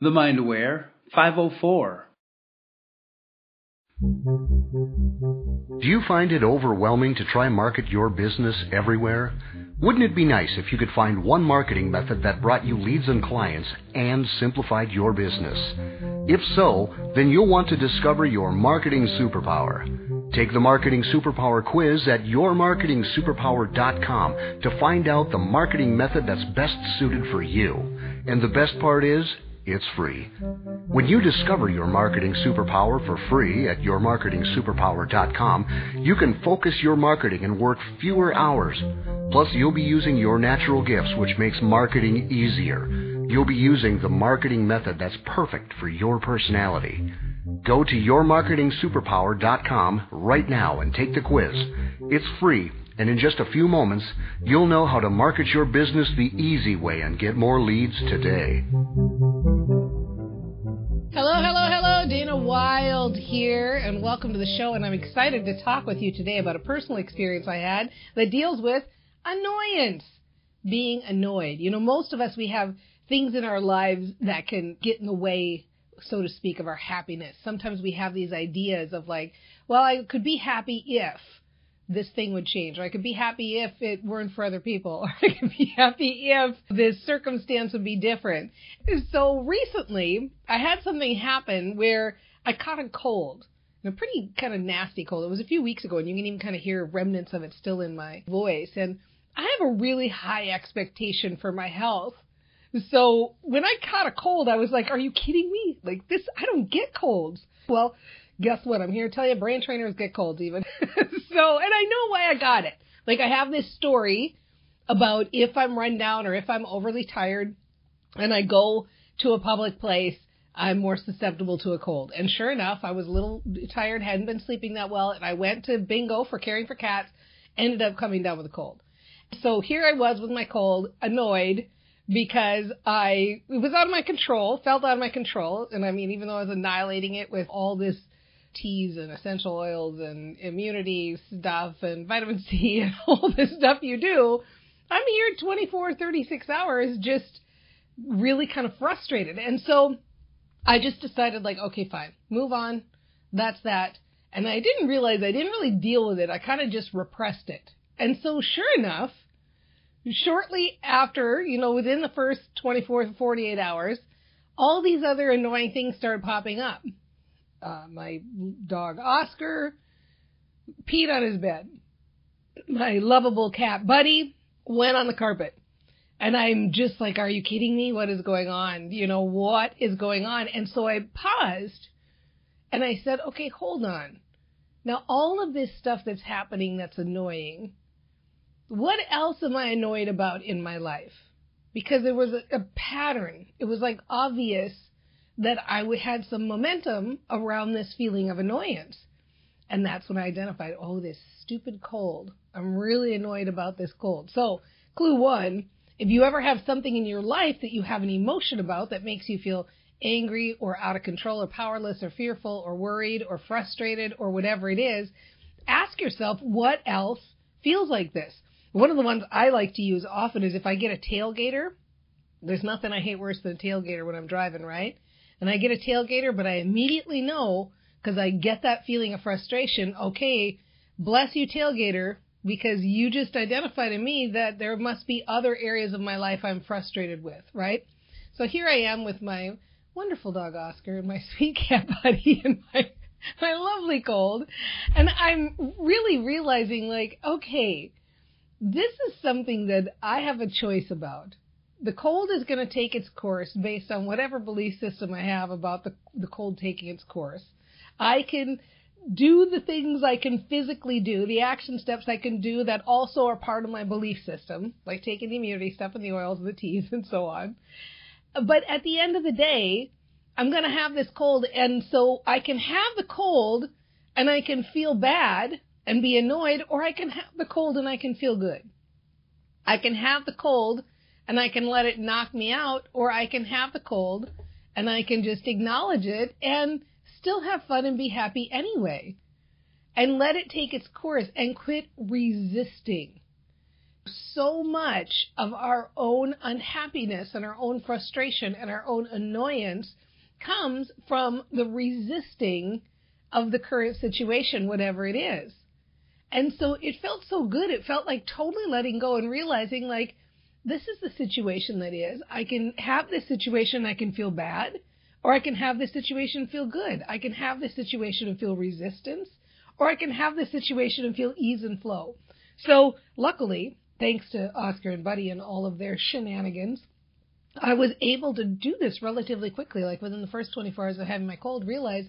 The Mind Aware 504. Do you find it overwhelming to try market your business everywhere? Wouldn't it be nice if you could find one marketing method that brought you leads and clients and simplified your business? If so, then you'll want to discover your marketing superpower. Take the Marketing Superpower quiz at yourmarketingsuperpower.com to find out the marketing method that's best suited for you. And the best part is, it's free. When you discover your marketing superpower for free at yourmarketingsuperpower.com, you can focus your marketing and work fewer hours. Plus, you'll be using your natural gifts, which makes marketing easier. You'll be using the marketing method that's perfect for your personality. Go to yourmarketingsuperpower.com right now and take the quiz. It's free, and in just a few moments, you'll know how to market your business the easy way and get more leads today. Wilde here, and welcome to the show. And I'm excited to talk with you today about a personal experience I had that deals with annoyance, being annoyed. You know, most of us, we have things in our lives that can get in the way, so to speak, of our happiness. Sometimes we have these ideas of like, well, I could be happy if this thing would change, or I could be happy if it weren't for other people, or I could be happy if this circumstance would be different. So recently, I had something happen where I caught a cold. A pretty kind of nasty cold. It was a few weeks ago, and you can even kind of hear remnants of it still in my voice. And I have a really high expectation for my health. So when I caught a cold, I was like, are you kidding me? Like this, I don't get colds. Well, guess what? I'm here to tell you brain trainers get colds even. so, and I know why I got it. Like I have this story about if I'm run down or if I'm overly tired and I go to a public place, I'm more susceptible to a cold. And sure enough, I was a little tired, hadn't been sleeping that well, and I went to bingo for caring for cats, ended up coming down with a cold. So here I was with my cold, annoyed because I it was out of my control, felt out of my control, and I mean even though I was annihilating it with all this teas and essential oils and immunity stuff and vitamin C and all this stuff you do, I'm here 24, 36 hours just really kind of frustrated. And so I just decided, like, okay, fine, move on. That's that. And I didn't realize I didn't really deal with it. I kind of just repressed it. And so, sure enough, shortly after, you know, within the first 24 to 48 hours, all these other annoying things started popping up uh, my dog Oscar peed on his bed. My lovable cat Buddy went on the carpet. And I'm just like, are you kidding me? What is going on? You know, what is going on? And so I paused and I said, okay, hold on. Now, all of this stuff that's happening that's annoying, what else am I annoyed about in my life? Because there was a, a pattern. It was like obvious that I had some momentum around this feeling of annoyance. And that's when I identified, oh, this stupid cold. I'm really annoyed about this cold. So, clue one, if you ever have something in your life that you have an emotion about that makes you feel angry or out of control or powerless or fearful or worried or frustrated or whatever it is, ask yourself what else feels like this. One of the ones I like to use often is if I get a tailgater. There's nothing I hate worse than a tailgater when I'm driving, right? and I get a tailgater, but I immediately know because I get that feeling of frustration. Okay, bless you, tailgater, because you just identified in me that there must be other areas of my life I'm frustrated with, right? So here I am with my wonderful dog Oscar and my sweet cat Buddy and my my lovely cold, and I'm really realizing like, okay, this is something that I have a choice about the cold is going to take its course based on whatever belief system I have about the, the cold taking its course. I can do the things I can physically do, the action steps I can do that also are part of my belief system, like taking the immunity stuff and the oils and the teas and so on. But at the end of the day, I'm going to have this cold, and so I can have the cold and I can feel bad and be annoyed, or I can have the cold and I can feel good. I can have the cold and I can let it knock me out, or I can have the cold and I can just acknowledge it and still have fun and be happy anyway. And let it take its course and quit resisting. so much of our own unhappiness and our own frustration and our own annoyance comes from the resisting of the current situation, whatever it is. And so it felt so good. It felt like totally letting go and realizing like, this is the situation that is. I can have this situation, I can feel bad, or I can have this situation feel good. I can have this situation and feel resistance, or I can have this situation and feel ease and flow. So luckily, thanks to Oscar and Buddy and all of their shenanigans, I was able to do this relatively quickly. Like within the first 24 hours of having my cold, realize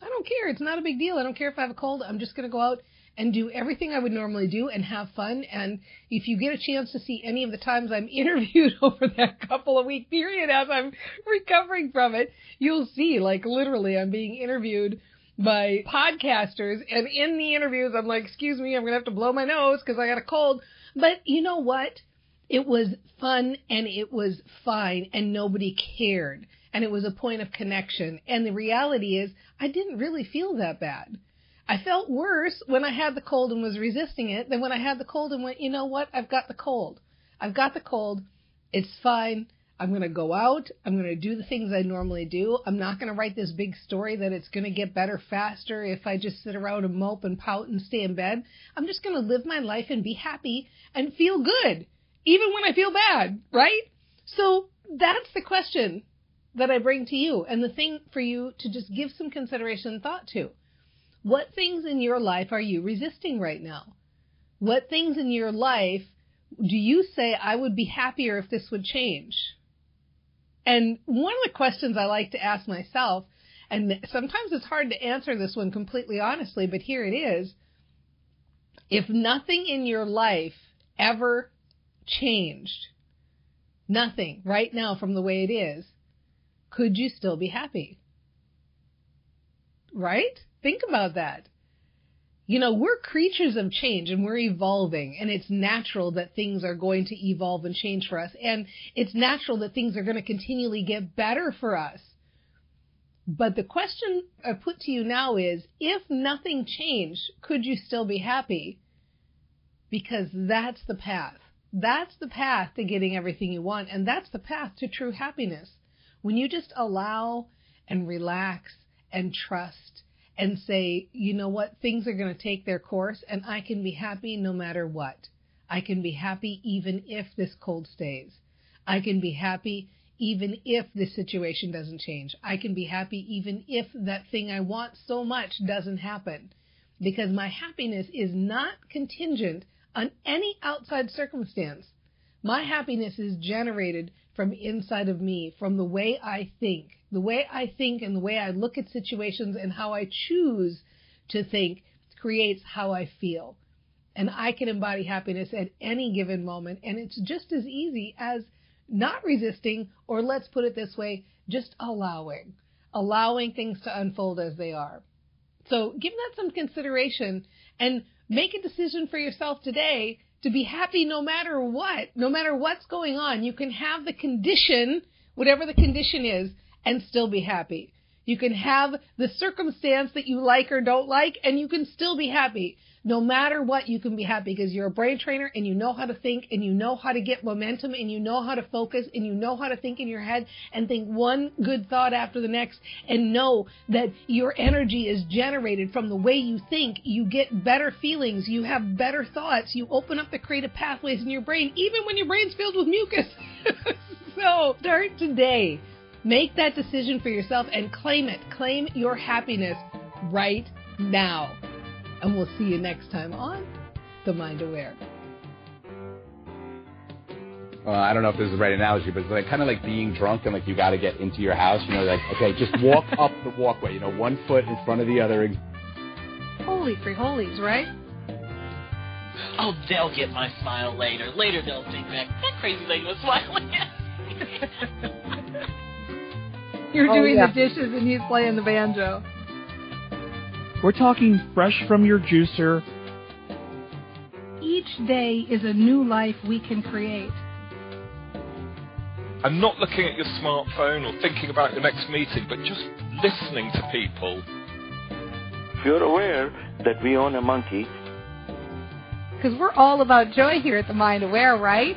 I don't care. It's not a big deal. I don't care if I have a cold. I'm just going to go out and do everything I would normally do and have fun. And if you get a chance to see any of the times I'm interviewed over that couple of week period as I'm recovering from it, you'll see like literally I'm being interviewed by podcasters and in the interviews I'm like, excuse me, I'm going to have to blow my nose because I got a cold. But you know what? It was fun and it was fine and nobody cared. And it was a point of connection. And the reality is I didn't really feel that bad. I felt worse when I had the cold and was resisting it than when I had the cold and went, you know what? I've got the cold. I've got the cold. It's fine. I'm going to go out. I'm going to do the things I normally do. I'm not going to write this big story that it's going to get better faster if I just sit around and mope and pout and stay in bed. I'm just going to live my life and be happy and feel good, even when I feel bad, right? So that's the question that I bring to you and the thing for you to just give some consideration and thought to. What things in your life are you resisting right now? What things in your life do you say, I would be happier if this would change? And one of the questions I like to ask myself, and sometimes it's hard to answer this one completely honestly, but here it is. If nothing in your life ever changed, nothing right now from the way it is, could you still be happy? Right? Think about that. You know, we're creatures of change and we're evolving and it's natural that things are going to evolve and change for us. And it's natural that things are going to continually get better for us. But the question I put to you now is, if nothing changed, could you still be happy? Because that's the path. That's the path to getting everything you want. And that's the path to true happiness. When you just allow and relax and trust and say, you know what, things are going to take their course and I can be happy no matter what. I can be happy even if this cold stays. I can be happy even if this situation doesn't change. I can be happy even if that thing I want so much doesn't happen. Because my happiness is not contingent on any outside circumstance. My happiness is generated from inside of me, from the way I think. The way I think and the way I look at situations and how I choose to think creates how I feel. And I can embody happiness at any given moment. And it's just as easy as not resisting, or let's put it this way, just allowing, allowing things to unfold as they are. So give that some consideration and make a decision for yourself today to be happy no matter what, no matter what's going on. You can have the condition, whatever the condition is, and still be happy. You can have the circumstance that you like or don't like, and you can still be happy. No matter what, you can be happy because you're a brain trainer and you know how to think and you know how to get momentum and you know how to focus and you know how to think in your head and think one good thought after the next and know that your energy is generated from the way you think. You get better feelings. You have better thoughts. You open up the creative pathways in your brain, even when your brain's filled with mucus. so start today. Make that decision for yourself and claim it. Claim your happiness right now. And we'll see you next time on The Mind Aware. Well, I don't know if this is the right analogy, but it's like kind of like being drunk and like you got to get into your house. You know, like okay, just walk up the walkway. You know, one foot in front of the other. Holy free holies, right? Oh, they'll get my smile later. Later they'll think that that crazy lady was smiling. You're Oh, doing yeah. the dishes and he's playing the banjo. We're talking fresh from your juicer. Each day is a new life we can create. and not looking at your smartphone or thinking about your next meeting, but just listening to people. If you're aware that we own a monkey, because we're all about joy here at the Mind Aware, right?